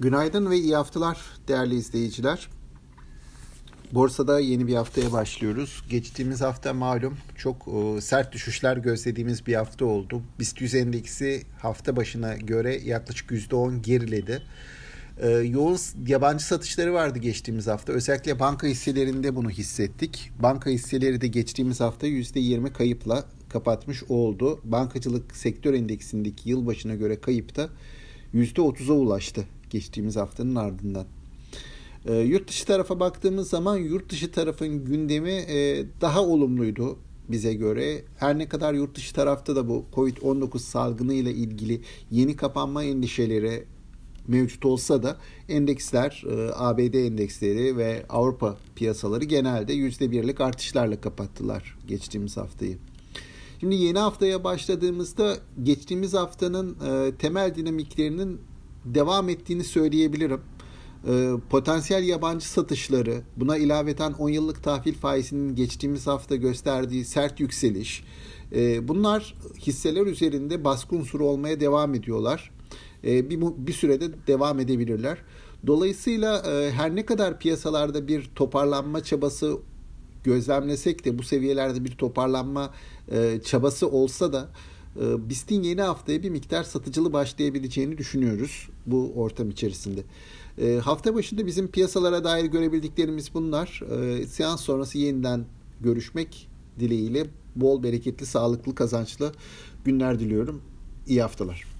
Günaydın ve iyi haftalar değerli izleyiciler. Borsada yeni bir haftaya başlıyoruz. Geçtiğimiz hafta malum çok e, sert düşüşler gözlediğimiz bir hafta oldu. BIST 100 endeksi hafta başına göre yaklaşık %10 geriledi. E, yoğun yabancı satışları vardı geçtiğimiz hafta. Özellikle banka hisselerinde bunu hissettik. Banka hisseleri de geçtiğimiz hafta %20 kayıpla kapatmış oldu. Bankacılık sektör endeksindeki yılbaşına göre kayıp da %30'a ulaştı geçtiğimiz haftanın ardından. E, yurt dışı tarafa baktığımız zaman yurt dışı tarafın gündemi e, daha olumluydu bize göre. Her ne kadar yurt dışı tarafta da bu Covid-19 salgını ile ilgili yeni kapanma endişeleri mevcut olsa da endeksler, e, ABD endeksleri ve Avrupa piyasaları genelde %1'lik artışlarla kapattılar geçtiğimiz haftayı. Şimdi yeni haftaya başladığımızda geçtiğimiz haftanın e, temel dinamiklerinin devam ettiğini söyleyebilirim. E, potansiyel yabancı satışları, buna ilaveten 10 yıllık tahvil faizinin geçtiğimiz hafta gösterdiği sert yükseliş, e, bunlar hisseler üzerinde baskı unsuru olmaya devam ediyorlar. E, bir, bir sürede devam edebilirler. Dolayısıyla e, her ne kadar piyasalarda bir toparlanma çabası gözlemlesek de bu seviyelerde bir toparlanma e, çabası olsa da e, BIST'in yeni haftaya bir miktar satıcılı başlayabileceğini düşünüyoruz bu ortam içerisinde. E, hafta başında bizim piyasalara dair görebildiklerimiz bunlar. E, seans sonrası yeniden görüşmek dileğiyle bol bereketli, sağlıklı, kazançlı günler diliyorum. İyi haftalar.